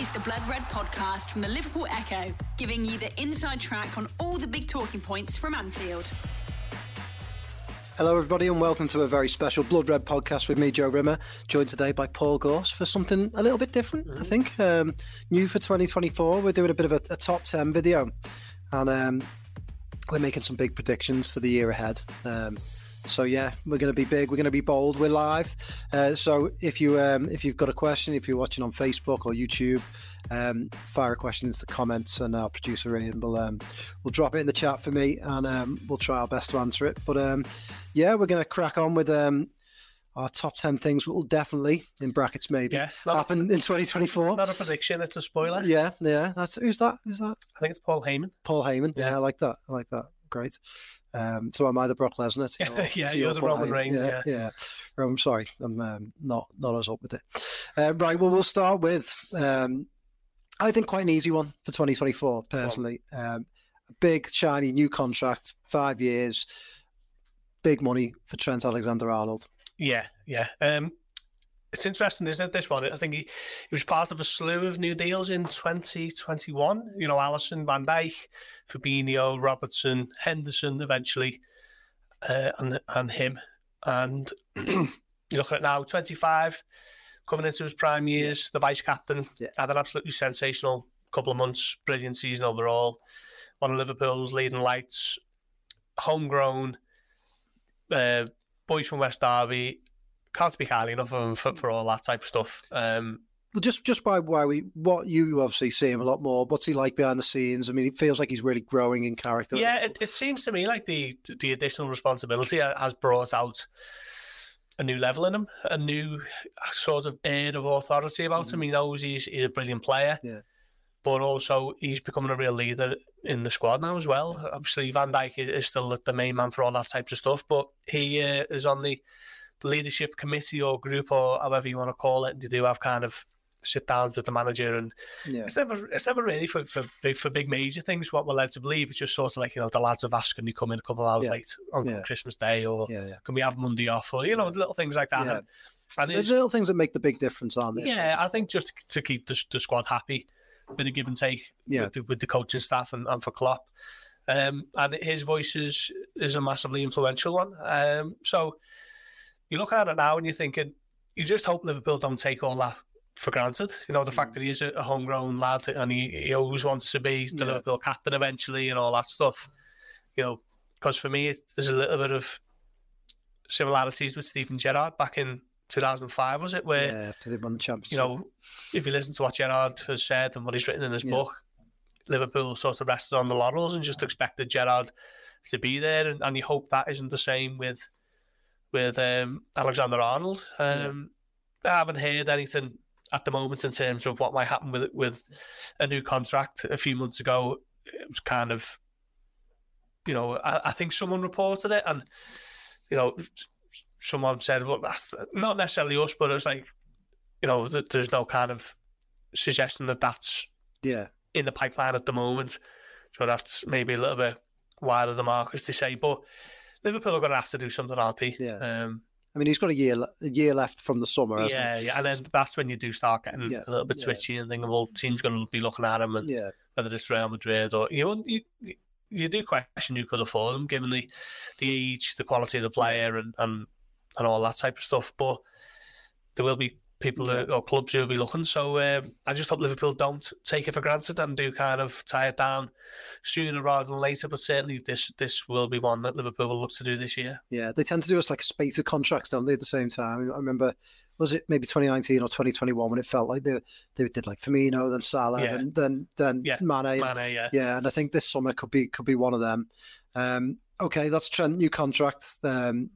Is the Blood Red podcast from the Liverpool Echo, giving you the inside track on all the big talking points from Anfield. Hello, everybody, and welcome to a very special Blood Red podcast with me, Joe Rimmer, joined today by Paul Gorst for something a little bit different, I think. Um, new for 2024, we're doing a bit of a, a top 10 video, and um, we're making some big predictions for the year ahead. Um, so yeah, we're going to be big. We're going to be bold. We're live. Uh, so if you um, if you've got a question, if you're watching on Facebook or YouTube, um, fire a question into the comments, and our producer Ian will um, will drop it in the chat for me, and um, we'll try our best to answer it. But um, yeah, we're going to crack on with um, our top ten things. Will definitely in brackets maybe Yeah, happen in 2024. Not a prediction, it's a spoiler. Yeah, yeah. That's who's that? Who's that? I think it's Paul Heyman. Paul Heyman. Yeah, Yeah. I like that. I like that. Great. Um, so I'm either Brock Lesnar? to your- Yeah, to you're your the Roman Reigns, Yeah, yeah. Oh, I'm sorry, I'm um, not not as up with it. Uh, right. Well, we'll start with um, I think quite an easy one for 2024. Personally, um, a big shiny new contract, five years, big money for Trent Alexander-Arnold. Yeah, yeah. Um, it's interesting, isn't it? This one, I think he, he was part of a slew of new deals in 2021. You know, Alisson, Van Dijk, Fabinho, Robertson, Henderson, eventually, uh, and and him. And you look at now, 25, coming into his prime years, the vice captain, Yeah. had an absolutely sensational couple of months, brilliant season overall. One of Liverpool's leading lights, homegrown, uh, boys from West Derby. Can't speak highly enough of him for, for all that type of stuff. Um, Well, just just by why we what you obviously see him a lot more. What's he like behind the scenes? I mean, it feels like he's really growing in character. yeah, it, it seems to me like the the additional responsibility has brought out a new level in him, a new sort of air of authority about him. He knows he's he's a brilliant player, Yeah. but also he's becoming a real leader in the squad now as well. Obviously, Van Dijk is, is still the main man for all that types of stuff, but he uh, is on the leadership committee or group or however you want to call it. They do have kind of sit downs with the manager and yeah. it's never it's never really for for big for big major things what we're led to believe. It's just sort of like you know the lads have asked can you come in a couple of hours Yeah. late on Yeah. Christmas Day or can we have Monday off or you know little things like that. And, and There's little things that make the big difference, aren't there? yeah, I think just to keep the, the squad happy, bit of give and take with, the, with the coaching staff and, and for Klopp. Um, and his voice is, is a massively influential one. Um, so you look at it now and you're thinking, you just hope Liverpool don't take all that for granted. You know, the Mm. fact that he is a, homegrown lad and he, he always wants to be the Yeah. Liverpool captain eventually and all that stuff. You know, because for me, there's a little bit of similarities with Steven Gerrard back in 2005, was it? Where yeah, after they won the championship. you know, if you listen to what Gerrard has said and what he's written in his Yeah. book, Liverpool sort of rested on the laurels and just expected Gerrard to be there, and, and you hope that isn't the same with with um, Alexander Arnold. Um, I haven't heard anything at the moment in terms of what might happen with with a new contract. A few months ago, it was kind of, you know, I, I think someone reported it, and you know, someone said, "Well, that's not necessarily us, but it's like." you know, th- there's no kind of suggestion that that's yeah, in the pipeline at the moment. So that's maybe a little bit wide of the mark, as they say. But Liverpool are going to have to do something, aren't they? Yeah. Um, I mean, he's got a year a year left from the summer. yeah, yeah. And then that's when you do start getting Yeah, a little bit yeah. twitchy and thinking, well, team's going to be looking at him, and? Yeah, whether it's Real Madrid or you know, you you do question who could afford them, given the the age, the quality of the player, and and, and all that type of stuff. But there will be people Yeah. or clubs who will be looking. So um, I just hope Liverpool don't take it for granted and do kind of tie it down sooner rather than later. But certainly this this will be one that Liverpool will look to do this year. yeah. They tend to do us like a spate of contracts, don't they? At the same time, I remember. Was it maybe 2019 or 2021 when it felt like they they did like Firmino, then Salah, Yeah. then then then Yeah, Mane, Mane, yeah. Yeah, and I think this summer could be could be one of them. Um, okay, that's Trent new contract. Um,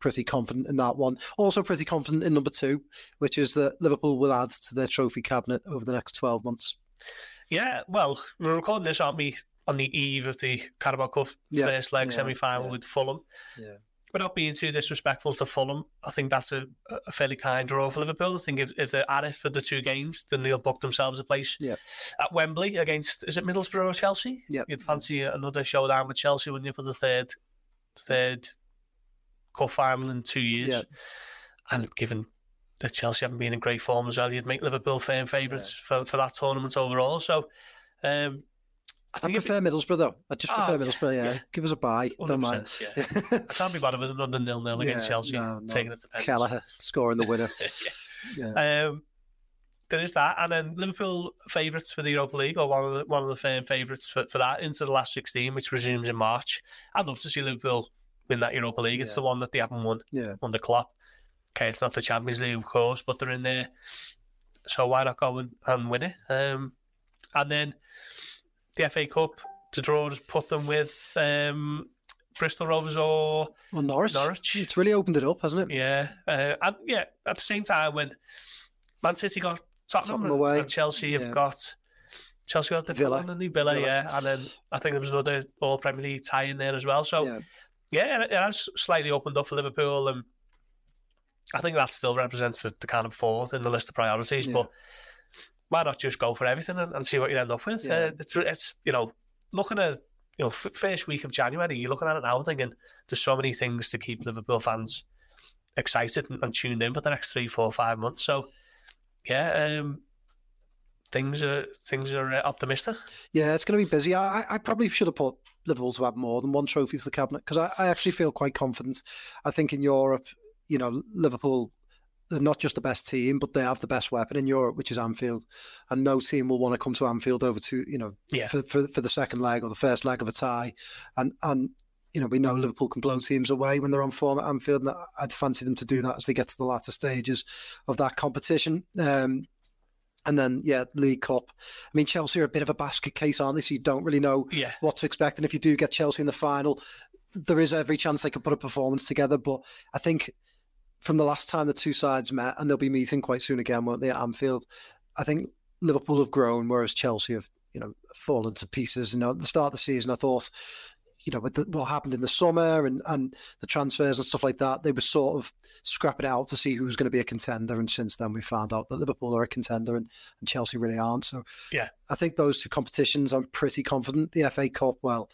pretty confident in that one. Also, pretty confident in number two, which is that Liverpool will add to their trophy cabinet over the next 12 months. Yeah, well, we're recording this, aren't we, on the eve of the Carabao Cup Yeah, first leg yeah, semi final yeah. with Fulham. Yeah. Without being too disrespectful to Fulham, I think that's a, a fairly kind draw for Liverpool. I think if, if they're at it for the two games, then they'll book themselves a place Yeah. at Wembley against, is it Middlesbrough or Chelsea? Yeah. You'd fancy another showdown with Chelsea, wouldn't you, for the third, third cup final in two years? Yeah. And given that Chelsea haven't been in great form as well, you'd make Liverpool firm favourites for, for that tournament overall. So, um, I I prefer Middlesbrough though. I just prefer yeah, Middlesbrough. Yeah. yeah. give us a buy. Don't mind. yeah. I can't be bothered with another nil nil against Yeah, Chelsea, no, no. taking it to penalties. Kelleher scoring the winner. yeah. Um, there is that, and then Liverpool favourites for the Europa League, or one of the one of the firm favourites for, for that into the last sixteen, which resumes in March. I'd love to see Liverpool win that Europa League. It's Yeah. the one that they haven't won yeah. under Klopp. Okay, it's not the Champions League, of course, but they're in there, so why not go and, and win it? Um, and then the FA Cup, the draws put them with um, Bristol Rovers or Well, Norwich. Norwich. It's really opened it up, hasn't it? Yeah, uh, and yeah, at the same time when Man City got Tottenham, Tottenham away. and Chelsea have Yeah. got Chelsea got the Villa. Villa, Villa. yeah, and then I think there was another All Premier League tie in there as well. So Yeah. Yeah, it, it has slightly opened up for Liverpool, and I think that still represents the, the kind of fourth in the list of priorities. Yeah. But why not just go for everything and, and see what you end up with? Yeah. Uh, it's it's you know looking at you know f- first week of January, you're looking at it now thinking there's so many things to keep Liverpool fans excited and, and tuned in for the next three, four, five months. So yeah, um, things are things are uh, optimistic. Yeah, it's going to be busy. I, I- probably should have put Liverpool to have more than one trophy to the cabinet because I, I actually feel quite confident. I think in Europe, you know, Liverpool, they're not just the best team, but they have the best weapon in Europe, which is Anfield. And no team will want to come to Anfield over to, you know, Yeah. for, for, for the second leg or the first leg of a tie. And, and you know, we know Liverpool can blow teams away when they're on form at Anfield. And I'd fancy them to do that as they get to the latter stages of that competition. Um, and then, yeah, League Cup. I mean, Chelsea are a bit of a basket case, aren't they? So you don't really know Yeah, what to expect. And if you do get Chelsea in the final, there is every chance they could put a performance together. But I think from the last time the two sides met, and they'll be meeting quite soon again, won't they, at Anfield? I think Liverpool have grown, whereas Chelsea have, you know, fallen to pieces. You know, at the start of the season, I thought, you know, with the, what happened in the summer and, and the transfers and stuff like that, they were sort of scrapping out to see who was going to be a contender. And since then, we found out that Liverpool are a contender and, and Chelsea really aren't. So Yeah. I think those two competitions, I'm pretty confident. The FA Cup, well,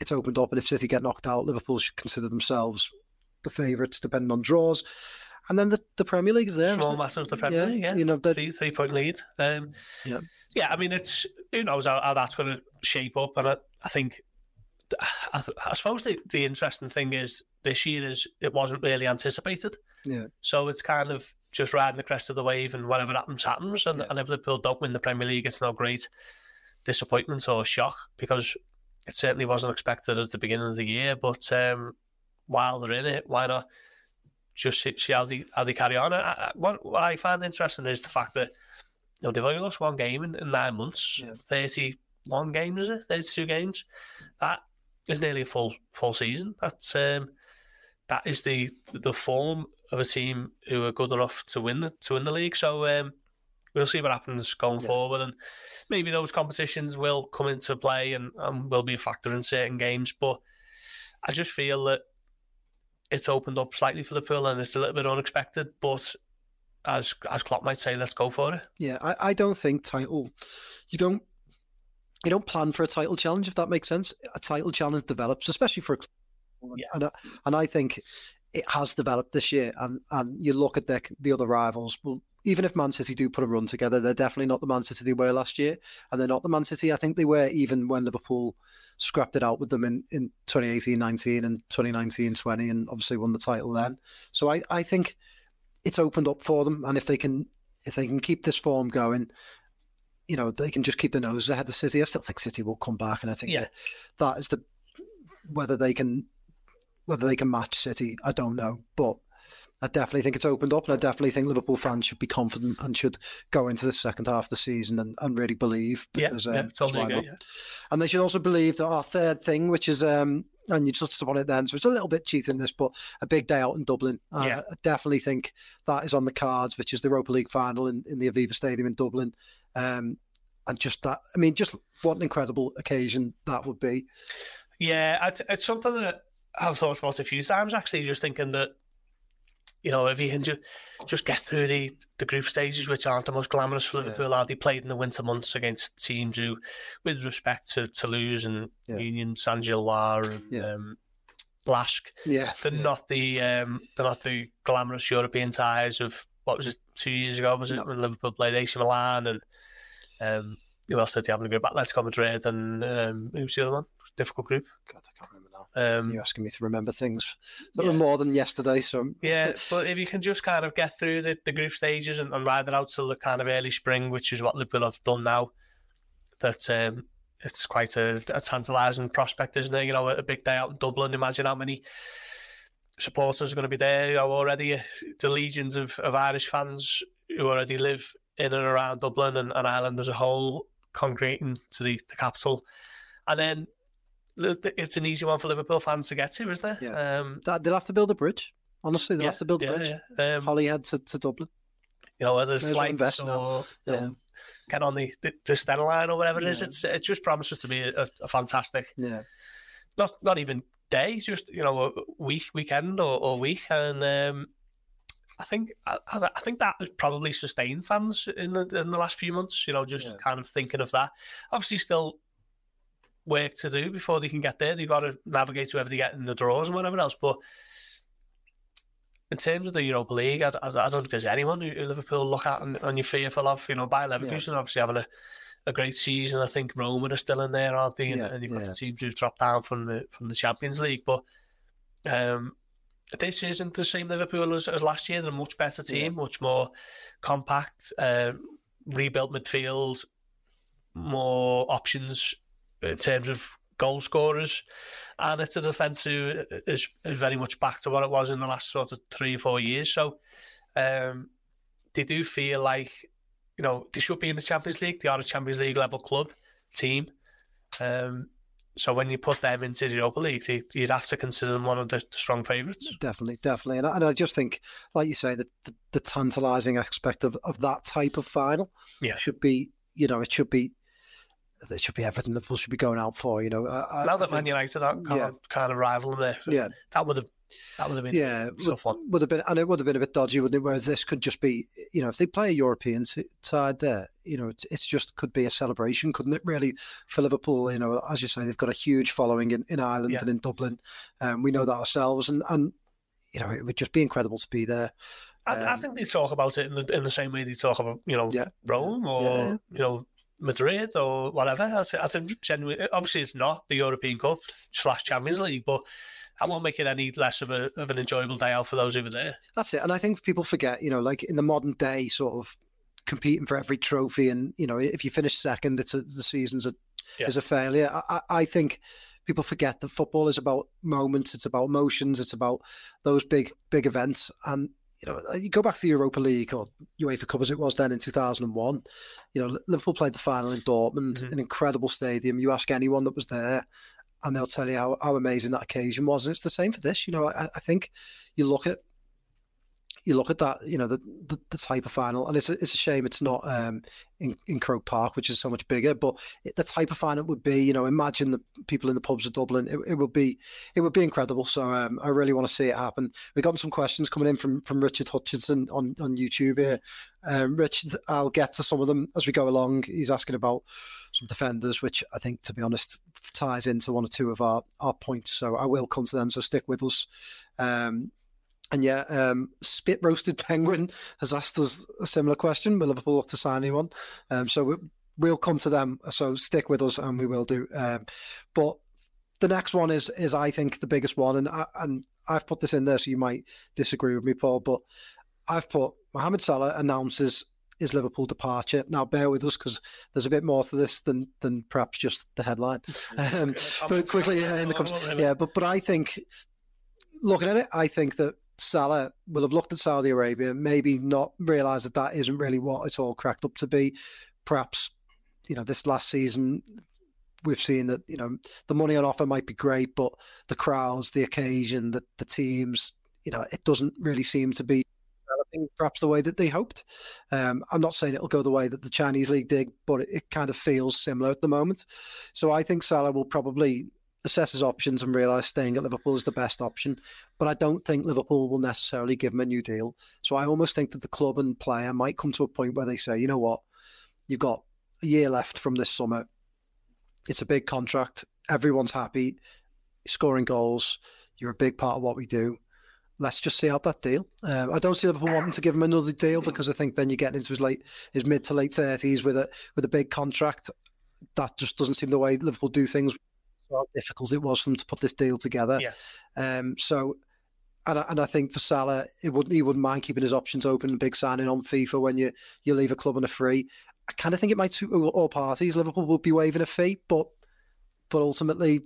it's opened up, and if City get knocked out, Liverpool should consider themselves the favourites, depending on draws. And then the, the Premier League is there. small matter of the Premier Yeah, League. Yeah, you know, three three point lead. Um, Yeah. yeah. I mean, it's who knows how, how that's going to shape up, and I, I think. I, th- I suppose the, the interesting thing is this year is it wasn't really anticipated, Yeah, so it's kind of just riding the crest of the wave, and whatever happens happens. And, Yeah. and if Liverpool don't win the Premier League, it's no great disappointment or shock because it certainly wasn't expected at the beginning of the year. But um, while they're in it, why not just see, see how they how they carry on? I, I, what, what I find interesting is the fact that you know they've only lost one game in, in nine months, Yeah. thirty one games, is it? Thirty two games. That is nearly a full full season. That's um, that is the the form of a team who are good enough to win the, to win the league. So um, we'll see what happens going Yeah. forward, and maybe those competitions will come into play and, and will be a factor in certain games. But I just feel that it's opened up slightly for the pool, and it's a little bit unexpected. But as as Klopp might say, let's go for it. yeah. I, I don't think title. You don't. You don't plan for a title challenge if that makes sense. A title challenge develops, especially for a club. Yeah. And I, and I think it has developed this year. And and you look at the the other rivals. Well, even if Man City do put a run together, they're definitely not the Man City they were last year, and they're not the Man City I think they were even when Liverpool scrapped it out with them in, in 2018-19 and 2019-20 and obviously won the title then. So I, I think it's opened up for them and if they can if they can keep this form going, you know, they can just keep their nose ahead of City. I still think City will come back and I think Yeah. that, that is the whether they can whether they can match City, I don't know. But I definitely think it's opened up, and I definitely think Liverpool fans should be confident and should go into the second half of the season and, and really believe. Yeah, Because, yeah, um, totally agree. Yeah. And they should also believe that our third thing, which is um, and you just want it then. So it's a little bit cheating this, but a big day out in Dublin. Uh, Yeah. I definitely think that is on the cards, which is the Europa League final in, in the Aviva Stadium in Dublin. Um, and just that, I mean, just what an incredible occasion that would be. Yeah, it's, it's something that I've thought about a few times actually. Just thinking that you know if you can just just get through the, the group stages, which aren't the most glamorous for Liverpool, are they played in the winter months against teams who, with respect to Toulouse and Yeah. Union Saint Gilloise and Yeah. um, Lask, Yeah. they're not the um, they're not the glamorous European ties of what was it two years ago? Was it No. when Liverpool played AC Milan and um, who else did they have in the group? Atletico Madrid and um, who's the other one? Difficult group. God, I can't remember now. Um, You're asking me to remember things that Yeah. were more than yesterday. So Yeah, but if you can just kind of get through the, the group stages and, and ride it out till the kind of early spring, which is what Liverpool have done now, that um, it's quite a, a tantalising prospect, isn't it? You know, a, a big day out in Dublin. Imagine how many supporters are going to be there. You know, already uh, the legions of, of Irish fans who already live in and around Dublin and, and Ireland as a whole congregating to the, the capital. And then it's an easy one for Liverpool fans to get to, isn't it? Yeah. Um, they'll have to build a bridge. Honestly, they'll yeah, have to build a yeah, bridge. yeah. Um, Holyhead to, to Dublin. you know, whether it's flights or Yeah. get on the, the, the Stena line or whatever it is. It's it just promises to be a, a fantastic, Yeah. not not even day, just you know, a week, weekend or, or week, and um, I think I, I think that has probably sustained fans in the in the last few months. You know, just Yeah. kind of thinking of that. Obviously, still work to do before they can get there. They've got to navigate to whoever they get in the draws and whatever else, but. In terms of the Europa League, I, I, I don't think there's anyone who, who Liverpool look at and, and you're fearful of. You know, Bayer Leverkusen obviously having a, a great season. I think Roma are still in there, aren't they? And, Yeah, and you've got yeah. the teams who've dropped down from the from the Champions League. But um, this isn't the same Liverpool as, as last year. They're a much better team, much more compact, um, rebuilt midfield, more options in terms of goal scorers. And it's a defence who is, is very much back to what it was in the last sort of three or four years. So um, they do feel like, you know, they should be in the Champions League. They are a Champions League level club team. Um, so when you put them into the Europa League, they, you'd have to consider them one of the, the strong favourites. Definitely, definitely, and I, and I just think, like you say, that the, the tantalising aspect of, of that type of final, Yeah. should be, you know, it should be, it should be everything Liverpool should be going out for. You know, I, I- now that Man United are kind, yeah. of, kind of rival them there, yeah, that would have that would have been yeah, would, tough one. would have been, and it would have been a bit dodgy, wouldn't it? Whereas this could just be, you know, if they play a European side there, you know, it's, it's just could be a celebration, couldn't it? Really for Liverpool, you know, as you say, they've got a huge following in, in Ireland Yeah. and in Dublin, um, we know that ourselves, and and you know, it would just be incredible to be there. I, I Um, think they talk about it in the in the same way they talk about you know Yeah. Rome or Yeah. you know Madrid or whatever. I, I think genuinely, obviously it's not the European Cup slash Champions League, but that won't make it any less of a of an enjoyable day out for those who were there. That's it. And I think people forget, you know, like in the modern day, sort of competing for every trophy, and you know, if you finish second, it's a, the season's a Yeah. is a failure. I, I I think people forget that football is about moments, it's about emotions, it's about those big big events, and you know, you go back to the Europa League or UEFA Cup as it was then in 2001. You know, Liverpool played the final in Dortmund, Mhm. an incredible stadium. You ask anyone that was there, and they'll tell you how, how amazing that occasion was. And it's the same for this. You know, I, I think you look at you look at that, you know, the, the, the type of final, and it's a, it's a shame it's not um, in, in Croke Park, which is so much bigger. But it, the type of final would be, you know, imagine the people in the pubs of Dublin. It, it would be, it would be incredible. So um, I really want to see it happen. We've got some questions coming in from from Richard Hutchinson on on YouTube here. Um, Richard, I'll get to some of them as we go along. He's asking about some defenders, which I think, to be honest, ties into one or two of our our points. So I will come to them. So stick with us. Um, and yeah, um, Spit Roasted Penguin has asked us a similar question. Will Liverpool look to sign anyone? Um, so we, we'll come to them. So stick with us, and we will do. Um, but the next one is is I think the biggest one, and I, and I've put this in there, so you might disagree with me, Paul. But I've put Mohamed Salah announces his Liverpool departure. Now bear with us because there's a bit more to this than than perhaps just the headline. Um, but quickly, yeah, in the comes, yeah, but but I think looking at it, I think that Salah will have looked at Saudi Arabia, maybe not realised that that isn't really what it's all cracked up to be. Perhaps, you know, this last season we've seen that you know the money on offer might be great, but the crowds, the occasion, the the teams, you know, it doesn't really seem to be developing perhaps the way that they hoped. Um, I'm not saying it'll go the way that the Chinese league did, but it, it kind of feels similar at the moment. So I think Salah will probably assess his options and realise staying at Liverpool is the best option. But I don't think Liverpool will necessarily give him a new deal. So I almost think that the club and player might come to a point where they say, you know what, you've got a year left from this summer. It's a big contract. Everyone's happy, scoring goals. You're a big part of what we do. Let's just see out that deal. Um, I don't see Liverpool wanting to give him another deal because I think then you're getting into his late, his mid to late thirties with a with a big contract. That just doesn't seem the way Liverpool do things. How difficult it was for them to put this deal together. Yeah. Um, so, and I, and I think for Salah, it wouldn't he wouldn't mind keeping his options open. Big signing on FIFA when you you leave a club on a free. I kind of think it might suit all parties. Liverpool would be waiving a fee, but but ultimately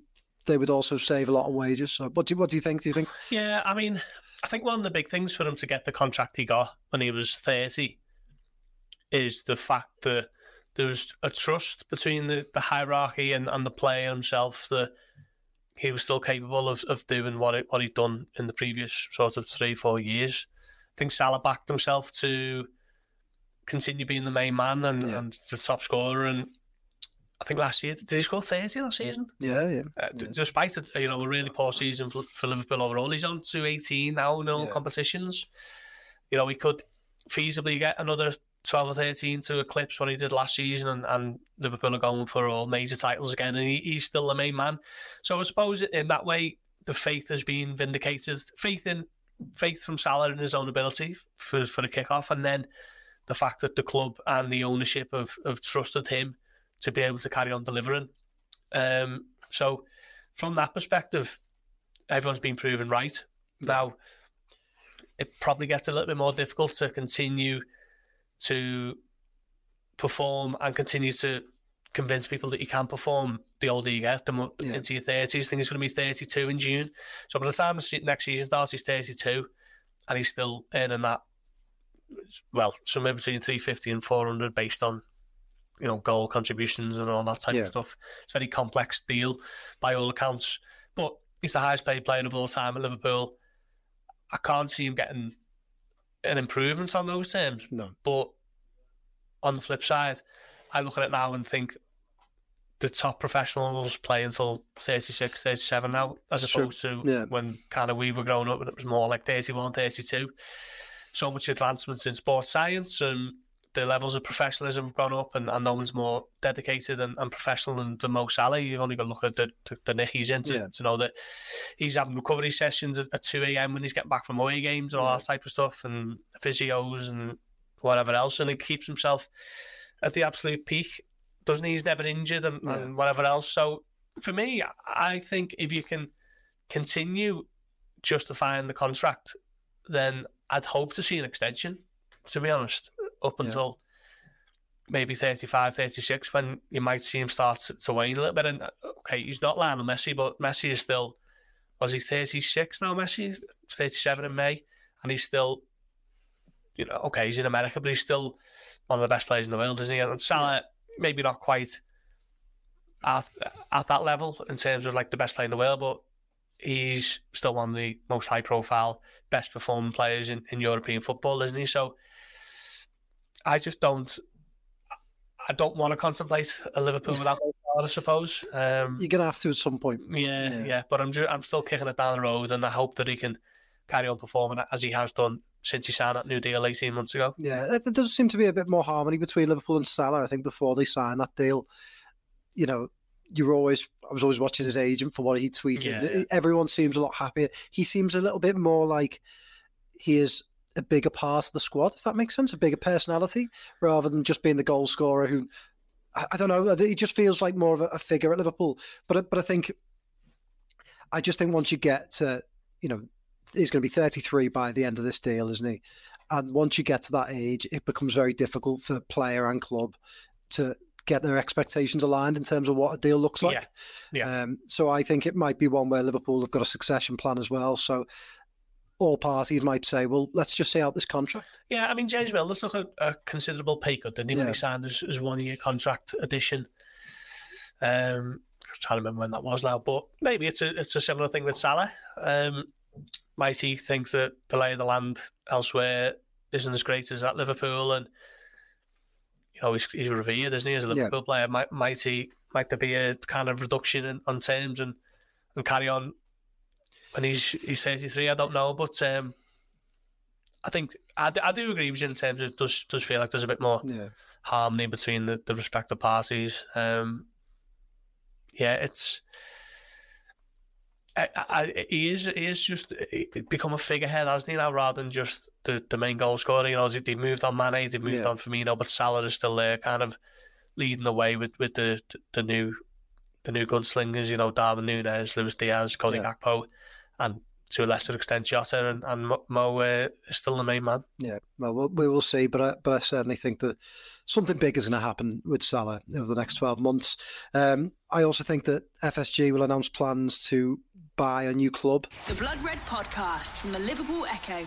they would also save a lot of wages. So, what do what do you think? Do you think? Yeah, I mean, I think one of the big things for him to get the contract he got when he was thirty is the fact that there was a trust between the, the hierarchy and, and the player himself that he was still capable of, of doing what it, what he'd done in the previous sort of three four years. I think Salah backed himself to continue being the main man and, Yeah. and the top scorer. And I think last year did he score thirty last season? Yeah, yeah. Uh, Despite a, you know a really poor season for, for Liverpool overall, he's on to eighteen now in all Yeah. competitions. You know we could feasibly get another twelve or thirteen to eclipse what he did last season, and, and Liverpool are going for all major titles again, and he, he's still the main man. So I suppose in that way, the faith has been vindicated. Faith in faith from Salah in his own ability for for the kickoff, and then the fact that the club and the ownership have, have trusted him to be able to carry on delivering. Um, so, from that perspective, everyone's been proven right. Now, it probably gets a little bit more difficult to continue to perform and continue to convince people that you can perform the older you get, the more Yeah. into your 30s. I think he's going to be 32 in June. So, by the time next season starts, he's 32 and he's still earning that, well, somewhere between 350 and 400 based on you know, goal contributions and all that type Yeah. of stuff. It's a very complex deal by all accounts. But he's the highest paid player of all time at Liverpool. I can't see him getting an improvement on those terms. No. But on the flip side, I look at it now and think the top professionals play until 36, 37 now, as true. opposed to Yeah. when kind of we were growing up and it was more like 31, 32. So much advancements in sports science and the levels of professionalism have gone up and, and no one's more dedicated and, and professional than, than Mo Salah. You've only got to look at the, the, the nick he's in to, Yeah. to know that he's having recovery sessions at, at 2 a.m. when he's getting back from away games and all that type of stuff and physios and whatever else. And he keeps himself at the absolute peak, doesn't he? He's never injured and, Yeah. and whatever else. So for me, I think if you can continue justifying the contract, then I'd hope to see an extension, to be honest, up Yeah. until maybe 35, 36, when you might see him start to, to wane a little bit. And uh, okay, he's not Lionel Messi, but Messi is still, was he 36 now, Messi? 37 in May. And he's still, you know, okay, he's in America, but he's still one of the best players in the world, isn't he? And Salah, maybe not quite at, at that level in terms of like the best player in the world, but he's still one of the most high profile, best performing players in, in European football, isn't he? So I just don't I don't want to contemplate a Liverpool without Odegaard, I suppose. Um, You're gonna have to at some point. yeah, Yeah. yeah, but I'm ju- I'm still kicking it down the road, and I hope that he can carry on performing as he has done since he signed that new deal 18 months ago. Yeah, there does seem to be a bit more harmony between Liverpool and Salah. I think before they signed that deal, you know, you were always I was always watching his agent for what he tweeted. Yeah. Everyone seems a lot happier. He seems a little bit more like he is a bigger part of the squad, if that makes sense, a bigger personality rather than just being the goal scorer who. I I don't know. He just feels like more of a, a figure at Liverpool. But I- but I think, I just think once you get to, you know, he's going to be 33 by the end of this deal, isn't he? And once you get to that age, it becomes very difficult for player and club to get their expectations aligned in terms of what a deal looks like. Yeah, yeah. Um, so I think it might be one where Liverpool have got a succession plan as well. So all parties might say, well, let's just see out this contract. Yeah, I mean, James Milner took a, a considerable pay cut, didn't he, when he signed his, his one year contract addition? Um, trying to remember when that was now, but maybe it's a it's a similar thing with Salah. Um, might he think that the lay of the land elsewhere isn't as great as at Liverpool, and you know he's, he's revered, isn't he, as a Liverpool yeah. player? Might might he might there be a kind of reduction in, on terms and and carry on when he's he's thirty three? I don't know, but um, I think I, I do agree with you in terms of does does feel like there's a bit more yeah. harmony between the, the respective parties. Um, yeah, it's. I, I, he is he is just become a figurehead, hasn't he now, rather than just the, the main goal scorer. You know, they, they moved on Mane, they moved yeah. on Firmino, but Salah is still there, kind of leading the way with, with the the new the new gunslingers. You know, Darwin Nunez, Luis Diaz, Cody yeah. Gakpo, and to a lesser extent Jota and, and Mo uh, is still the main man. Yeah, well, we will see, but I, but I certainly think that something big is going to happen with Salah over the next 12 months. Um, I also think that FSG will announce plans to buy a new club. The Blood Red Podcast from the Liverpool Echo.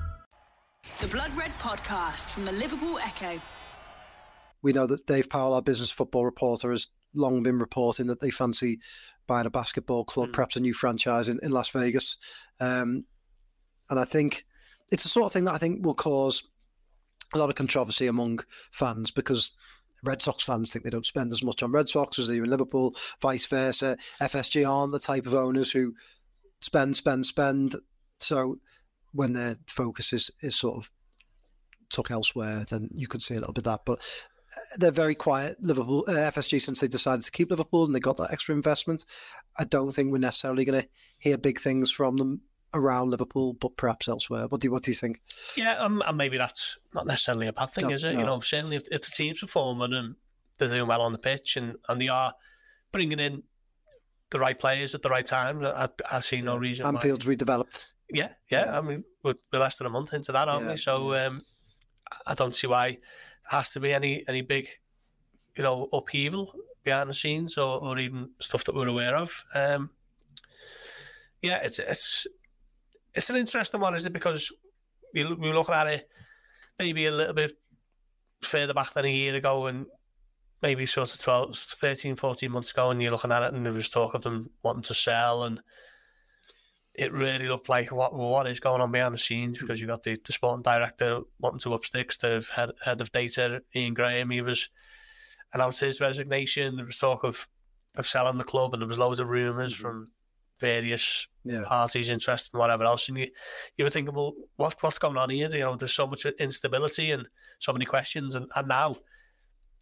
The Blood Red Podcast from the Liverpool Echo. We know that Dave Powell, our business football reporter, has long been reporting that they fancy buying a basketball club, mm. perhaps a new franchise in, in Las Vegas. Um, and I think it's the sort of thing that I think will cause a lot of controversy among fans because Red Sox fans think they don't spend as much on Red Sox as they do in Liverpool, vice versa. FSG aren't the type of owners who spend, spend, spend. So when their focus is, is sort of took elsewhere, then you could see a little bit of that. But uh, they're very quiet. Liverpool, uh, FSG, since they decided to keep Liverpool and they got that extra investment, I don't think we're necessarily going to hear big things from them around Liverpool, but perhaps elsewhere. What do you, what do you think? Yeah, um, and maybe that's not necessarily a bad thing, no, is it? No. You know, certainly if, if the team's performing and they're doing well on the pitch and, and they are bringing in the right players at the right time, I, I see no reason. Anfield's why. redeveloped. Yeah, yeah. I mean, we're, we're, less than a month into that, aren't yeah, we? So um, I don't see why there has to be any any big, you know, upheaval behind the scenes or, or even stuff that we're aware of. Um, yeah, it's it's it's an interesting one, is it? Because we we looking at it maybe a little bit further back than a year ago and maybe sort of 12, 13, 14 months ago, and you're looking at it and there was talk of them wanting to sell and it really looked like what what is going on behind the scenes because you got the, the sporting director wanting to up sticks to head, head of data, Ian Graham. He was announced his resignation. There was talk of, of selling the club, and there was loads of rumours mm-hmm. from various yeah. parties interested and whatever else. And you, you were thinking, well, what, what's going on here? You know, there's so much instability and so many questions, and, and now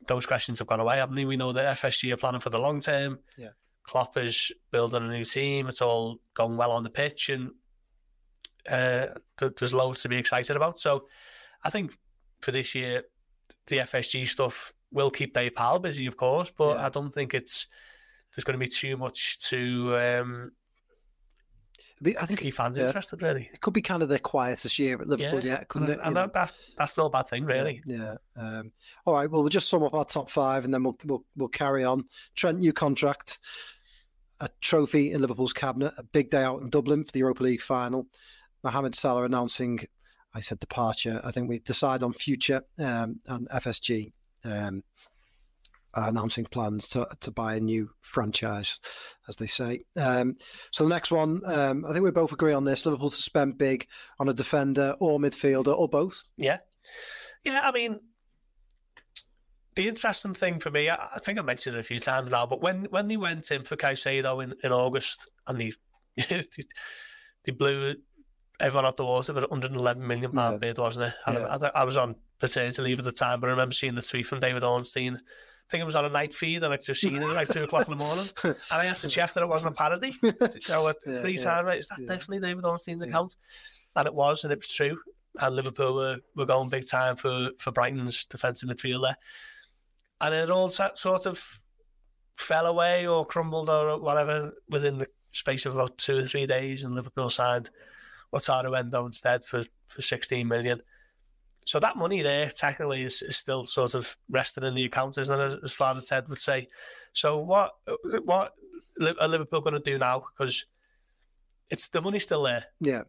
those questions have gone away, haven't they? We know that FSG are planning for the long term. Yeah. Klopp is building a new team. It's all going well on the pitch, and uh, there's loads to be excited about. So, I think for this year, the FSG stuff will keep Dave Powell busy, of course, but yeah. I don't think it's there's going to be too much to. Um, I think keep fans yeah, interested. Really, it could be kind of the quietest year at Liverpool yeah. yet, couldn't and, it? And that, that, that's no bad thing, really. Yeah. yeah. Um, all right. Well, we'll just sum up our top five, and then we'll we'll, we'll carry on. Trent, new contract a trophy in Liverpool's cabinet, a big day out in Dublin for the Europa League final. Mohamed Salah announcing, I said departure. I think we decide on future um, and FSG um, announcing plans to, to buy a new franchise, as they say. Um, so the next one, um, I think we both agree on this. Liverpool to spend big on a defender or midfielder or both. Yeah, yeah. I mean, the interesting thing for me, I, think I mentioned it a few times now, but when when they went in for Caicedo in, in August and they, they blew everyone off the water with 111 million pound yeah. bid, wasn't it? Yeah. I, I, I, was on paternity leave at the time, but I remember seeing the tweet from David Ornstein. I think it was on a night feed, and I just seen it at like two o'clock in the morning, and I had to check that it wasn't a parody. So yeah, three times, right? Is that definitely David Ornstein's account? And it was, and it was true. And Liverpool were, were going big time for for Brighton's defensive midfielder and it all sort of fell away or crumbled or whatever within the space of about two or three days, and Liverpool signed Wataru Endo instead for, for 16 million. So that money there technically is, is still sort of resting in the account, isn't it? As Father Ted would say. So what what are Liverpool going to do now? Because it's the money's still there. Yeah.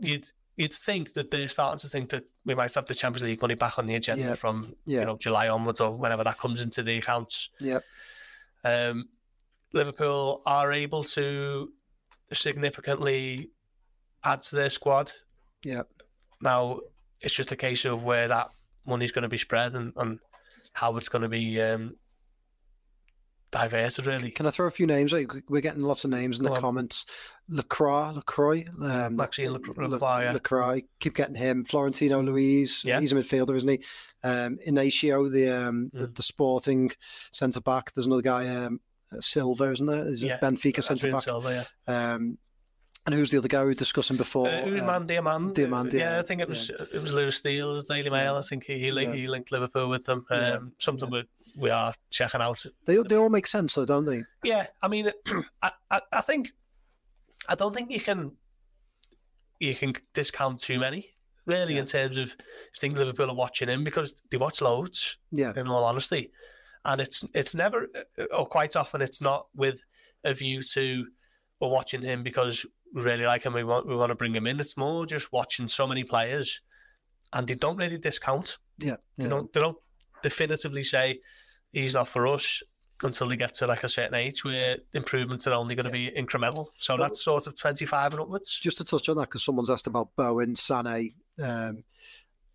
You'd you'd think that they're starting to think that we might have the Champions League money back on the agenda Yeah. from Yeah. you know July onwards or whenever that comes into the accounts. Yeah. Um, Liverpool are able to significantly add to their squad. Yeah. Now it's just a case of where that money's going to be spread and, and how it's going to be um, diverted. Really, Can I throw a few names? out? We're getting lots of names in the Go on. comments. Lacroix, Lacroix, um, Maxime Lac- Le- Lacroix, yeah. Lacroix. Keep getting him. Florentino Luis. Yeah. He's a midfielder, isn't he? Um, Inacio, the um, the, Mm. the Sporting centre back. There's another guy, um, Silva, isn't there? Is it Yeah. Benfica centre Adrian back? Silva, yeah. Um, and who's the other guy we were discussing before? Uh, Um, Ousmane Diomande. Diomande, yeah, yeah, I think it was it was Lewis Steele, Daily Mail. I think he he, linked, Yeah. he linked Liverpool with them. Um, Yeah. Something we we are checking out. they they all make sense, though, don't they? Yeah, I mean, I, I I think I don't think you can you can discount too many really Yeah. in terms of I think Liverpool are watching him because they watch loads. Yeah, in all honesty. And it's it's never, or quite often, it's not with a view to we're watching him because really like him. We want we want to bring him in. It's more just watching so many players, and they don't really discount. yeah, They yeah. don't they don't definitively say he's not for us until they get to like a certain age where improvements are only going to be incremental. So that's sort of twenty five and upwards. Just to touch on that, because someone's asked about Bowen, Sané, um,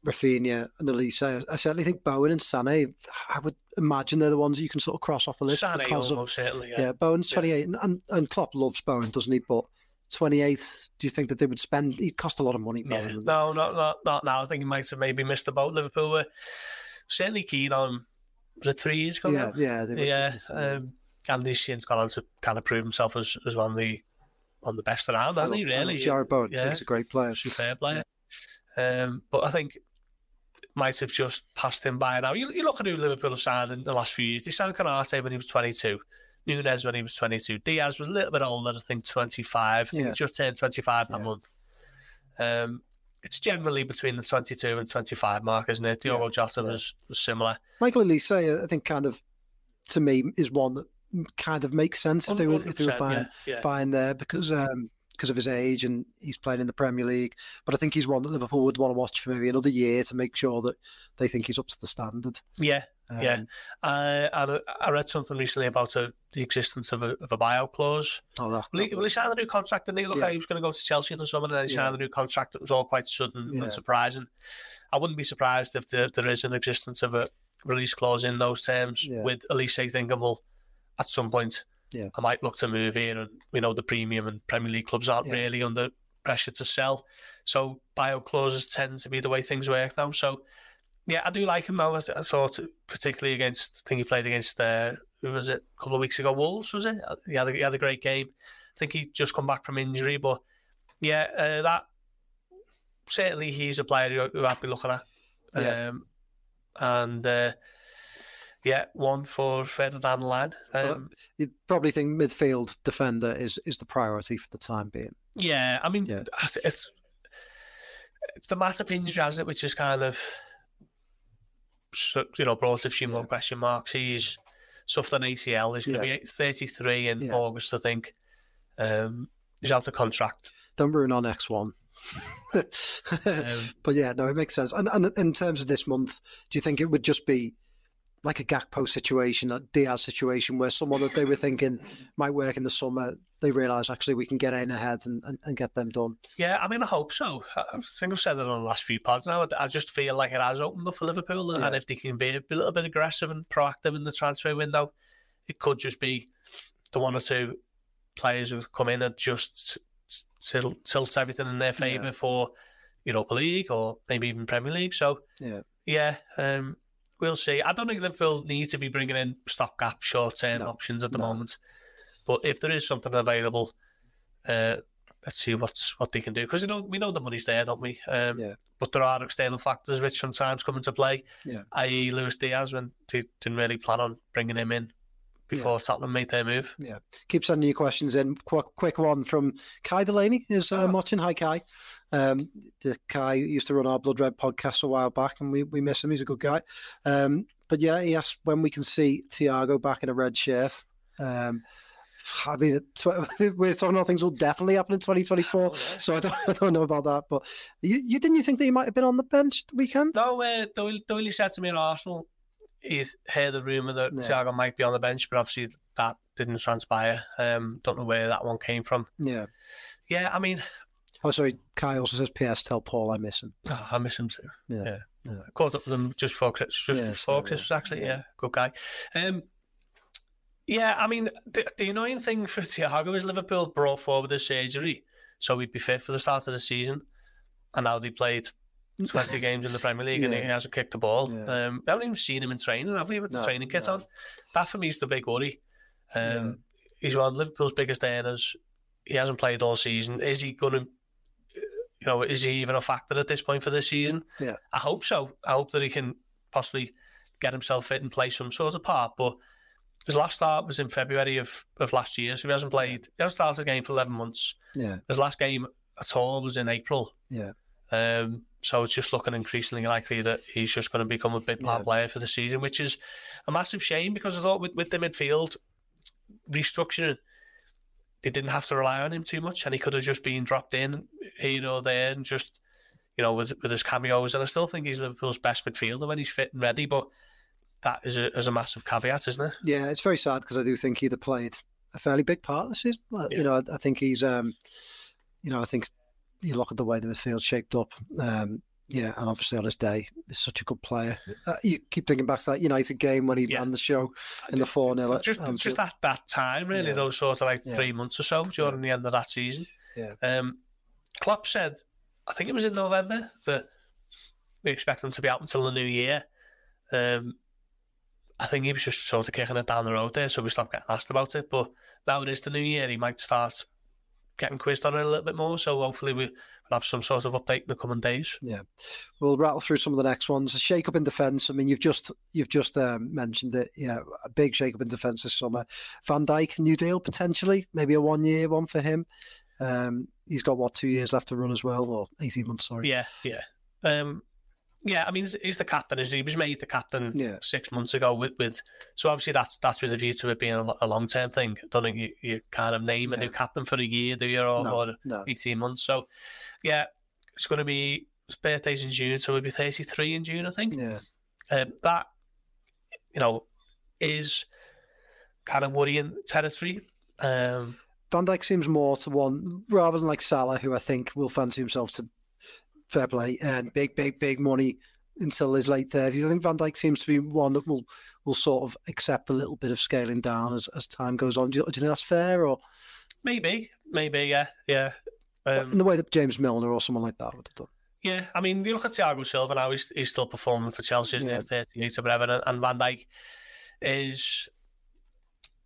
Rafinha, and Olise. I certainly think Bowen and Sané. I would imagine they're the ones you can sort of cross off the list Sané because of certainly. yeah. Yeah. Bowen's Yeah. twenty eight, and, and and Klopp loves Bowen, doesn't he? But twenty eighth, do you think that they would spend? He'd cost a lot of money. Yeah. No, not not not now. I think he might have maybe missed the boat. Liverpool were certainly keen on. Was it three years ago? now? yeah, yeah, yeah. this, Um, Andy Sheehan's gone on to kind of prove himself as, as one of the of the best around, hasn't he? Really, Jarrod Bowen. Yeah. he's a great player. superb player. Um, but I think might have just passed him by now. You, you look at who Liverpool have signed in the last few years. They signed Konate when he was 22. Nunez when he was 22. Diaz was a little bit older, I think 25. Yeah. he just turned 25 that Yeah. month. Um, it's generally between the 22 and 25 mark, isn't it? Diogo Yeah, Jota was, was similar. Michael Olise, I think, kind of to me is one that kind of makes sense if they were if they were buying buying there because um because of his age and he's playing in the Premier League. But I think he's one that Liverpool would want to watch for maybe another year to make sure that they think he's up to the standard. Yeah, Um, Yeah. I, I, I read something recently about a, the existence of a, of a buyout clause. Oh, that, Well, he, well, he signed a new contract, and he looked Yeah. like he was going to go to Chelsea in the summer, and then he Yeah. signed a new contract. It was all quite sudden Yeah. and surprising. I wouldn't be surprised if there, there is an existence of a release clause in those terms Yeah. with Olise thinking, well, at some point, Yeah. I might look to move here, and we know the premium and Premier League clubs aren't really under pressure to sell. So buyout clauses tend to be the way things work now. So yeah, I do like him though. I, thought particularly against, I think he played against, uh, who was it, a couple of weeks ago, Wolves, was it? He had a, he had a great game. I think he just come back from injury, but yeah, uh, that certainly he's a player who, who I'd be looking at. Yeah. Um, and uh, yeah, one for further down the line. Um, you'd probably think midfield defender is is the priority for the time being. Yeah, I mean, Yeah. it's it's the Matip injury, hasn't it, which is kind of you know brought a few more question marks. He's suffered an ACL. He's going to Yeah. be 33 in Yeah. August, I think. Um, he's out of contract. Don't ruin our next one. but yeah, no, it makes sense. And, and in terms of this month, do you think it would just be like a Gakpo situation, a Diaz situation, where someone that they were thinking might work in the summer, they realise actually we can get in ahead and, and, and get them done? Yeah, I mean, I hope so. I think I've said it on the last few pods now. I just feel like it has opened up for Liverpool, and Yeah. if they can be a little bit aggressive and proactive in the transfer window, it could just be the one or two players who come in and just tilt, tilt everything in their favour Yeah. for Europa League or maybe even Premier League. So, Yeah. yeah, um, we'll see. I don't think Liverpool need to be bringing in stopgap short term No, options at the no. moment. But if there is something available, uh, let's see what's what they can do because you know we know the money's there, don't we? Um, Yeah. But there are external factors which sometimes come into play. Yeah. I.e., Luis Diaz when they didn't really plan on bringing him in before Tottenham made their move. Yeah. Keep sending your questions in. Quick, quick one from Kai Delaney is uh, watching. Hi, Kai. Um, the Kai used to run our Blood Red podcast a while back, and we, we miss him. He's a good guy. Um, but yeah, he asked when we can see Thiago back in a red shirt. Um, I mean, we're talking about things will definitely happen in 2024. So I don't, I don't know about that. But you, you didn't you think that he might have been on the bench the weekend? No, uh, Doyle, Doyle said to me in Arsenal, he's heard the rumour that Yeah. Thiago might be on the bench, but obviously that didn't transpire. Um, don't know where that one came from. Yeah. Yeah, I mean, Oh, sorry. Kai also says, "P.S. Tell Paul I miss him." oh, I miss him too. Yeah. Yeah. Yeah. Caught up with him just before Christmas, just Yeah, before so, Christmas, yeah. actually. Yeah. Yeah. good guy. Um, yeah, I mean, the, the annoying thing for Thiago is Liverpool brought forward his surgery, so he'd be fit for the start of the season, and now they played 20 games in the Premier League and he hasn't kicked the ball. Yeah. Um, we haven't even seen him in training, have we, with the No, training kit no. on? That for me is the big worry. Um, Yeah. He's one of Liverpool's biggest earners. He hasn't played all season. Is he going to, you know, is he even a factor at this point for this season? Yeah. I hope so. I hope that he can possibly get himself fit and play some sort of part. But his last start was in February of, of last year, so he hasn't played. He hasn't started a game for 11 months. Yeah. His last game at all was in April. Yeah. Um, so it's just looking increasingly likely that he's just going to become a big part Yeah. player for the season, which is a massive shame because I thought with, with the midfield restructuring, they didn't have to rely on him too much, and he could have just been dropped in here or there and just, you know, with with his cameos. And I still think he's Liverpool's best midfielder when he's fit and ready, but that is a, is a massive caveat, isn't it? Yeah, it's very sad because I do think he'd have played a fairly big part this season. Well, Yeah. You know, I, I think he's, um, you know, I think you look at the way the midfield shaped up. Um, yeah, and obviously on his day, he's such a good player. Uh, you keep thinking back to that United game when he Yeah. ran the show in the 4 0. just just that that time really Yeah. those sort of like Yeah. three months or so during the end of that season Yeah. um Klopp said I think it was in November that we expect him to be out until the new year um I think he was just sort of kicking it down the road there so we stopped getting asked about it but now it is the new year he might start getting quizzed on it a little bit more so hopefully we- we'll have some sort of update in the coming days Yeah, We'll rattle through some of the next ones. A shake up in defence. I mean, you've just you've just um, mentioned it. Yeah, a big shake up in defence this summer. Van Dijk, new deal potentially, maybe a one year one for him. Um, he's got what two years left to run as well, or eighteen months. Sorry. Yeah, yeah. Um, yeah, I mean, he's, he's the captain. He? he was made the captain Yeah. six months ago with, with so obviously that's that's with a view to it being a, a long term thing. I don't think you, you kind of name a new captain for a year, do you, or, No, or no. eighteen months? So, yeah, it's going to be his birthday's in June, so he'll be thirty three in June, I think. Yeah. Um, that you know is kind of worrying territory. Um, Van Dijk seems more to one rather than like Salah, who I think will fancy himself to fair play and big, big, big money until his late thirties. I think Van Dijk seems to be one that will will sort of accept a little bit of scaling down as, as time goes on. Do you, do you think that's fair, or maybe, maybe, yeah, yeah. Um, in the way that James Milner or someone like that would have done? Yeah, I mean, you look at Thiago Silva now; he's, he's still performing for Chelsea, Yeah. at 38 or whatever, and, and Van Dijk is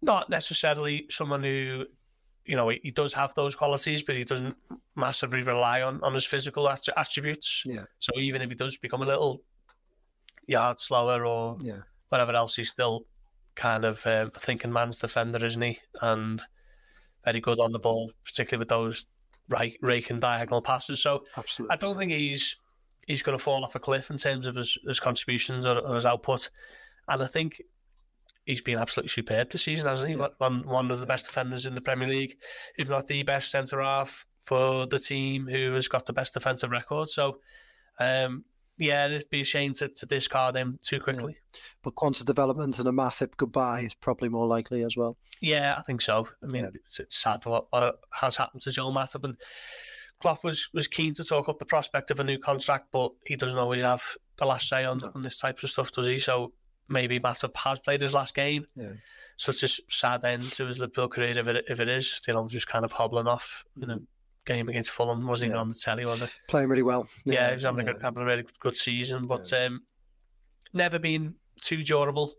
not necessarily someone who, you know, he, he does have those qualities, but he doesn't massively rely on, on his physical att- attributes. Yeah. So even if he does become a little yard slower or Yeah. whatever else, he's still kind of um, a thinking man's defender, isn't he? And very good on the ball, particularly with those right raking diagonal passes. So Absolutely. I don't think he's he's going to fall off a cliff in terms of his, his contributions or, or his output. And I think he's been absolutely superb this season, hasn't he? Yeah. One, one of the best defenders in the Premier League, if not the best centre half for the team who has got the best defensive record. So, um, yeah, it'd be a shame to, to discard him too quickly. But quantity development and a massive goodbye is probably more likely as well. Yeah, I think so. I mean, Yeah. it's, it's sad what, what has happened to Joel Matip. And Klopp was, was keen to talk up the prospect of a new contract, but he doesn't always have the last say on, No. on this type of stuff, does he? So maybe Matip has played his last game. Yeah. Such a sad end to his Liverpool career if it, if it is, you know, just kind of hobbling off in a game against Fulham. Wasn't even Yeah. on the telly, was it? Playing really well. Yeah, he was having, yeah. a, good, having a really good season, but um, never been too durable.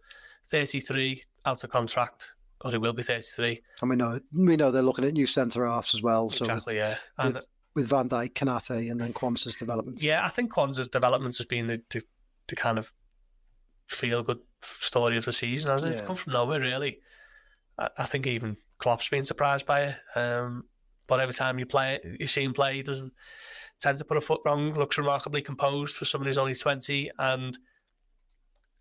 33 out of contract, or he will be 33. And we know we know they're looking at new centre halves as well. So with, exactly, yeah. And with, with Van Dijk, Konate, and then Quansah's development. yeah, I think Quansah's development has been the, the, the kind of feel good story of the season, hasn't it? It's come from nowhere, really. I, I think even Klopp's been surprised by it. Um, but every time you play, you see him play, he doesn't tend to put a foot wrong. Looks remarkably composed for someone who's only twenty. And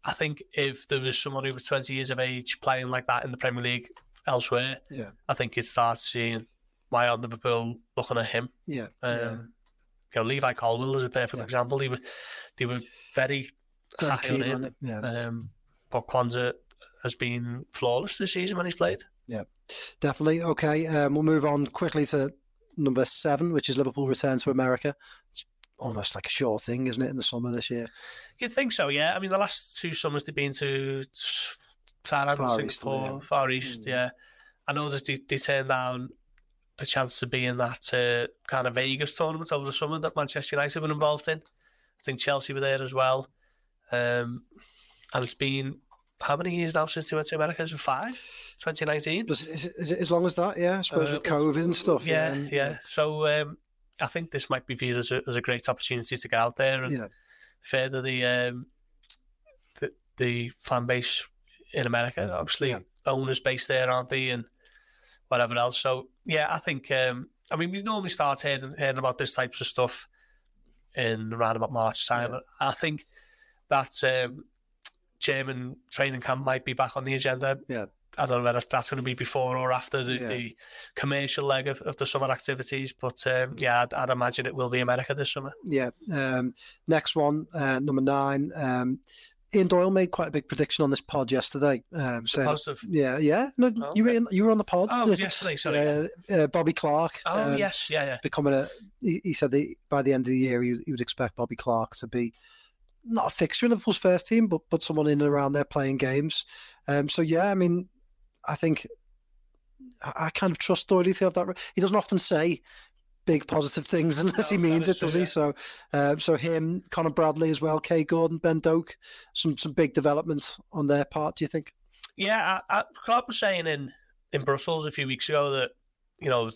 I think if there was someone who was twenty years of age playing like that in the Premier League elsewhere, Yeah. I think you'd start seeing why aren't Liverpool looking at him. Yeah. Um, yeah. You know, Levi Colwill is a perfect Yeah. example. He was, they were very, Very high keen on on it. Yeah. Um, but Quansah has been flawless this season when he's played. Yeah, definitely. Okay. Um, we'll move on quickly to number seven, which is Liverpool return to America. It's almost like a sure thing, isn't it, in the summer this year? You'd think so, yeah. I mean, the last two summers they've been to Thailand, Far East, Singapore, yeah. Far East, Mm. yeah. I know that they, they turned down the chance to be in that uh, kind of Vegas tournament over the summer that Manchester United were involved in. I think Chelsea were there as well. Um, and it's been how many years now since they went to America? Is it five? 2019? But is, it- is it as long as that? Yeah, I suppose Uh, with COVID and stuff. Yeah, and- yeah. So um, I think this might be viewed as a, as a great opportunity to get out there and Yeah. further the um, the, the fan base in America. Obviously, Yeah. owners based there, aren't they, and whatever else. So yeah, I think. Um, I mean, we normally start hearing, hearing about this types of stuff in around about March time. Yeah. I think that um, German training camp might be back on the agenda. Yeah. I don't know whether that's going to be before or after the, Yeah. the commercial leg of, of the summer activities, but um, yeah, I'd, I'd imagine it will be America this summer. Yeah. Um, next one, uh, number nine. Um, Ian Doyle made quite a big prediction on this pod yesterday. Um, saying, Positive. yeah, yeah. No, Oh, you were in, you were on the pod. Oh, yesterday, sorry. Uh, uh, Bobby Clark. Oh um, yes, yeah, yeah. becoming a. He, he said that by the end of the year, he, he would expect Bobby Clark to be not a fixture in Liverpool's first team, but but someone in and around there playing games. Um, so yeah, I mean, I think I, I kind of trust Doherty to have that. He doesn't often say big positive things unless No, he means it, does true, he? So, uh, so him, Conor Bradley as well, Kaide Gordon, Ben Doak, some some big developments on their part. Do you think? Yeah, I, I, Clark was saying in, in Brussels a few weeks ago that, you know,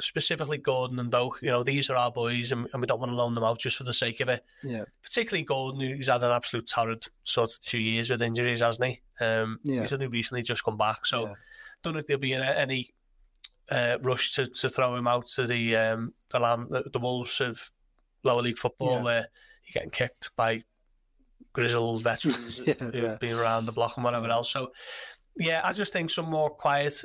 specifically Gordon and Doak, you know, these are our boys and, and we don't want to loan them out just for the sake of it. Yeah, Particularly Gordon, who's had an absolute torrid sort of two years with injuries, hasn't he? Um, Yeah. He's only recently just come back. So Yeah. don't think there'll be any, uh, rush to, to throw him out to the um, the, the Wolves of lower league football Yeah. where you're getting kicked by grizzled veterans Yeah, who've yeah. been around the block and whatever else. So, yeah, I just think some more quiet,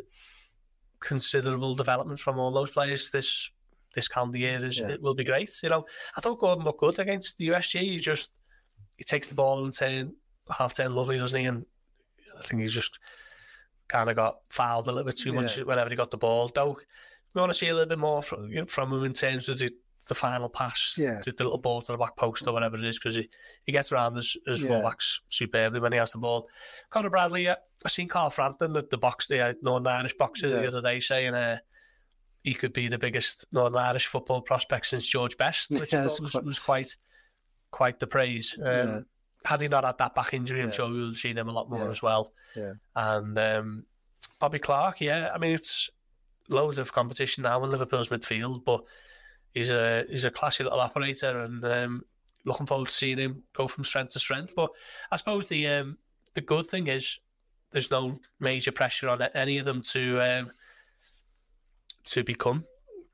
considerable development from all those players this this calendar year is Yeah. it will be great. You know, I thought Gordon looked good against the USG. He just he takes the ball and turn half turn lovely, doesn't he? And I think he's just kind of got fouled a little bit too much whenever he got the ball. Though we want to see a little bit more from you know, from him in terms of the, the final pass, Yeah. the, the little ball to the back post or whatever it is, because he, he gets around his, his Yeah. fullbacks superbly when he has the ball. Conor Bradley, uh, I seen Carl Frampton, the, the box, the uh, Northern Irish boxer, Yeah. the other day saying uh, he could be the biggest Northern Irish football prospect since George Best, which Yeah, I it's thought was, quite- was quite quite the praise. Um, Yeah. Had he not had that back injury, I'm Yeah. sure we would have seen him a lot more Yeah. as well. Yeah. And um, Bobby Clark, yeah, I mean it's loads of competition now in Liverpool's midfield, but he's a he's a classy little operator, and um, looking forward to seeing him go from strength to strength. But I suppose the um, the good thing is there's no major pressure on any of them to um, to become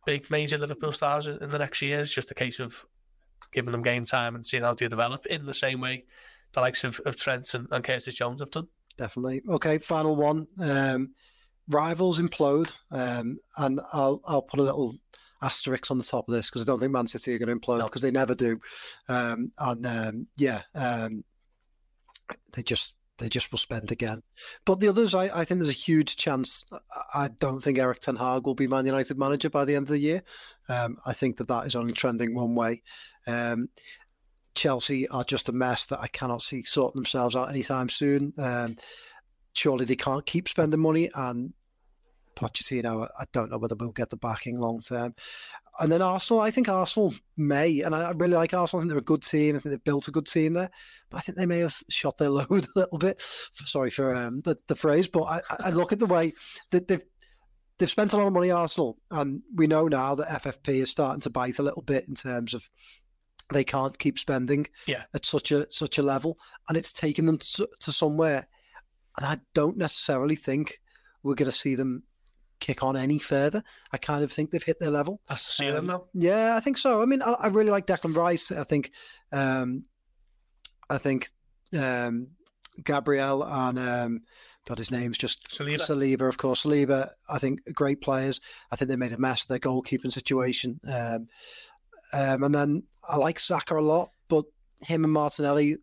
big major Liverpool stars in the next year. It's just a case of giving them game time and seeing how they develop in the same way the likes of, of Trent and, and Curtis Jones have done. definitely. Okay, final one. Um, rivals implode, um, and I'll I'll put a little asterisk on the top of this because I don't think Man City are going to implode No. because they never do. Um, and um, yeah, um, they just they just will spend again. But the others, I, I think there's a huge chance. I- I don't think Erik Ten Hag will be Man United manager by the end of the year. Um, I think that that is only trending one way. Um, Chelsea are just a mess that I cannot see sorting themselves out anytime soon. Um, surely they can't keep spending money, and Pochettino, I don't know whether we'll get the backing long term. And then Arsenal, I think Arsenal may, and I really like Arsenal. I think they're a good team. I think they've built a good team there, but I think they may have shot their load a little bit. Sorry for um, the, the phrase, but I, I look at the way that they've they've spent a lot of money, Arsenal, and we know now that FFP is starting to bite a little bit in terms of they can't keep spending Yeah. at such a such a level, and it's taken them to, to somewhere. And I don't necessarily think we're going to see them kick on any further. I kind of think they've hit their level. That's to see them now. Yeah, I think so. I mean, I, I really like Declan Rice. I think, um, I think um, Gabriel and um, God, his name's just Saliba. Saliba, of course. Saliba, I think, great players. I think they made a mess of their goalkeeping situation. Um, um, and then I like Saka a lot, but him and Martinelli,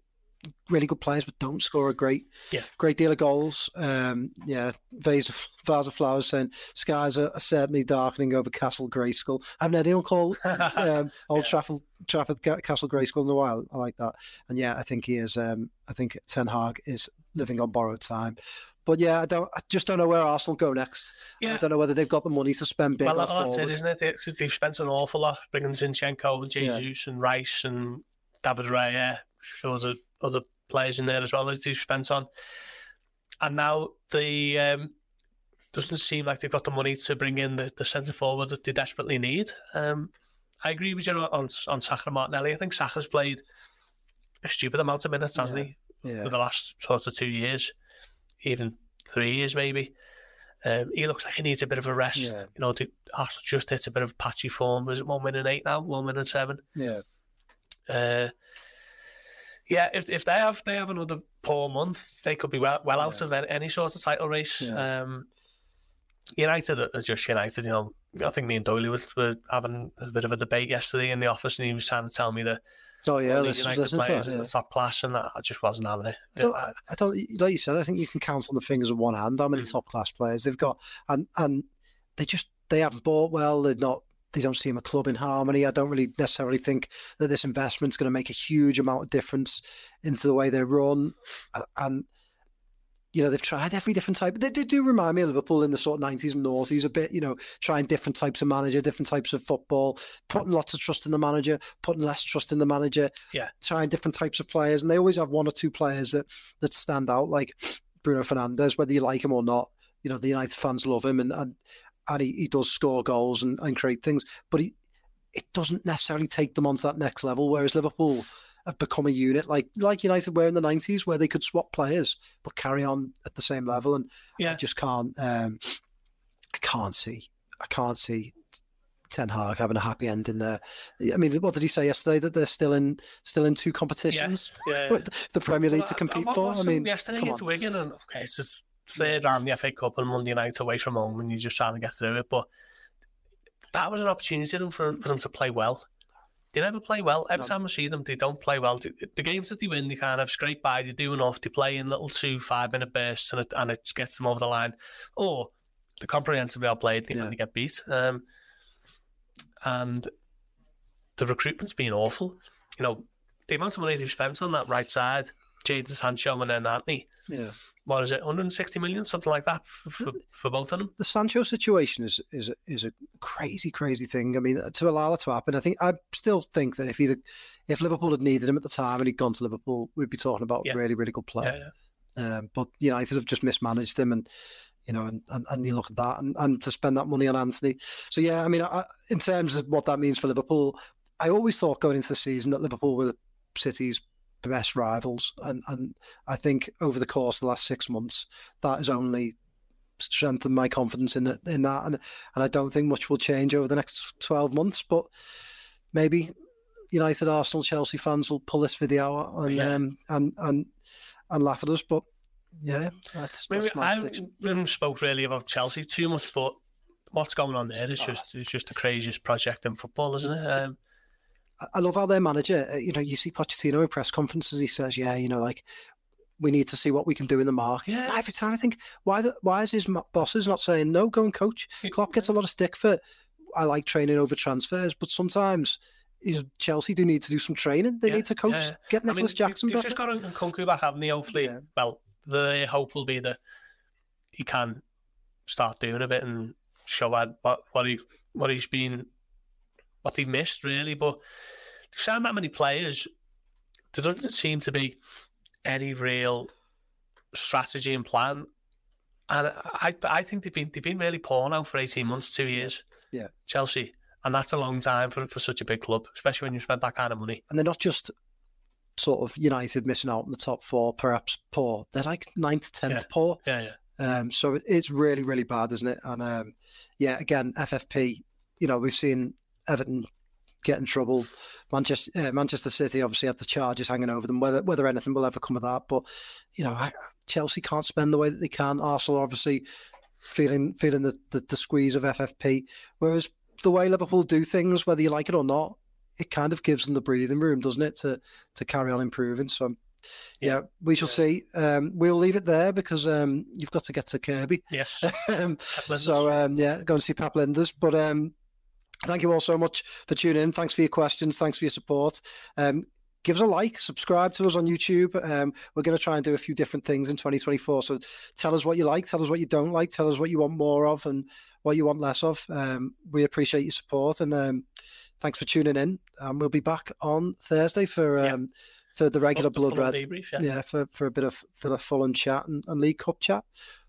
really good players, but don't score a great, Yeah. great deal of goals. Um, yeah, vase of, vase of flowers saying skies are, are certainly darkening over Castle Grayskull. I haven't had anyone call um, Old Yeah. Trafford, Trafford Ca- Castle Grayskull in a while. I like that, and yeah, I think he is. Um, I think Ten Hag is living on borrowed time. But yeah, I don't. I just don't know where Arsenal go next. Yeah. I don't know whether they've got the money to spend big Well, that's it, forward. isn't it? They- They've spent an awful lot bringing Zinchenko and Yeah. Jesus and Rice and David Raya, sure other other players in there as well that they've spent on. And now the um, doesn't seem like they've got the money to bring in the, the centre forward that they desperately need. Um, I agree with you on on Saka Martinelli. I think Saka's played a stupid amount of minutes, hasn't he? Yeah. for the last sort of two years, even three years maybe. Um, he looks like he needs a bit of a rest. Yeah. You know, Arsenal just hit a bit of patchy form. Was it one win and eight now? One win and seven. Yeah, Uh, yeah, if if they have they have another poor month, they could be well well out Yeah. of any, sort of title race. Yeah. Um, United are just United. You know, I think me and Doyley were, were having a bit of a debate yesterday in the office, and he was trying to tell me that Oh yeah, listen, United listen to that, yeah. top class, and that I just wasn't having it. I don't, I I don't, like you said, I think you can count on the fingers of one hand how many Mm. top class players they've got, and and they just they haven't bought well. They're not. They don't seem a club in harmony. I don't really necessarily think that this investment's going to make a huge amount of difference into the way they run, and you know they've tried every different type. They, they do remind me of Liverpool in the sort of nineties and noughties a bit. You know, trying different types of manager, different types of football, putting lots of trust in the manager, putting less trust in the manager yeah, trying different types of players, and they always have one or two players that that stand out, like Bruno Fernandes, whether you like him or not. You know, the United fans love him, and and, and he, he does score goals and, and create things, but he it doesn't necessarily take them onto that next level. Whereas Liverpool have become a unit, like like United were in the nineties, where they could swap players but carry on at the same level, and I Yeah. just can't. Um, I can't see. I can't see. Ten Hag having a happy ending there. I mean, what did he say yesterday? That they're still in still in two competitions, yeah. What, the Premier League Well, to I- compete I for. I mean, yesterday against. Wigan, and okay, it's the third round the FA Cup and Monday night away from home, and you're just trying to get through it. But that was an opportunity for them, for, them to play well. They never play well. Every No. time I see them, they don't play well. The, games that they win, they kind of scrape by. They do enough. They play in little two, five minute bursts, and it, and it gets them over the line. Or the comprehensively well played, they, Yeah. they get beat. Um, and the recruitment's been awful. You know, the amount of money they've spent on that right side, Jadon Sancho and then Antony, Yeah, what is it, 160 million, something like that for, for, both of them? the Sancho situation is is is a crazy, crazy thing. I mean, to allow that to happen, I think I still think that if either if Liverpool had needed him at the time and he'd gone to Liverpool, we'd be talking about Yeah. a really, really good player. Yeah, yeah. Um, but United have just mismanaged him, and you know, and, and, and you look at that, and, and to spend that money on Antony. So yeah, I mean, I, in terms of what that means for Liverpool, I always thought going into the season that Liverpool were the City's best rivals, and and I think over the course of the last six months, that has only strengthened my confidence in it, in that, and and I don't think much will change over the next twelve months, but maybe. United, Arsenal, Chelsea fans will pull this video out and Yeah. um, and and and laugh at us, but yeah, that's, that's my I haven't spoke really about Chelsea too much, but what's going on there is Oh. just it's just the craziest project in football, isn't it? Um, I- love how their manager, uh, you know, you see Pochettino in press conferences, he says, yeah, you know, like we need to see what we can do in the market. Yeah. Every time I think, why the, why is his bosses not saying no, go and coach? Klopp gets a lot of stick for I like training over transfers, but sometimes you know, Chelsea do need to do some training. They Yeah, need to coach, yeah. get I mean, Nicolas Jackson they've, better. just got Nkunku back, haven't they? Hopefully, well, the hope will be that he can start doing a bit and show what what, what he what he's been, what he missed really. But to sound that many players, there doesn't seem to be any real strategy and plan. And I I think they've been they've been really poor now for eighteen months, two years. Yeah. Chelsea, and that's a long time for for such a big club, especially when you spend that kind of money. and they're not just sort of United missing out in the top four, perhaps poor. They're like ninth, tenth Yeah. poor. Yeah, yeah. Um, so it's really, really bad, isn't it? And um, yeah, again, FFP. You know, we've seen Everton get in trouble. Manchester uh, Manchester City obviously have the charges hanging over them. Whether whether anything will ever come of that, but you know, I, Chelsea can't spend the way that they can. Arsenal obviously feeling feeling the, the, the squeeze of FFP. Whereas the way Liverpool do things, whether you like it or not, it kind of gives them the breathing room, doesn't it, to to carry on improving. So yeah, we shall yeah. see. Um, we'll leave it there because um, you've got to get to Kirkby. Yes. um, so um, yeah, go and see Pep Lijnders. But um, thank you all so much for tuning in. Thanks for your questions. Thanks for your support. Um, give us a like, subscribe to us on YouTube. Um, we're going to try and do a few different things in 2024. So tell us what you like, tell us what you don't like, tell us what you want more of and what you want less of. Um, we appreciate your support and um, thanks for tuning in. Um, we'll be back on Thursday for um, for the regular the Blood Red. Debrief, yeah. yeah. for, for a bit of for a Fulham chat and, and League Cup chat.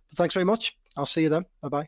But thanks very much. I'll see you then. Bye bye.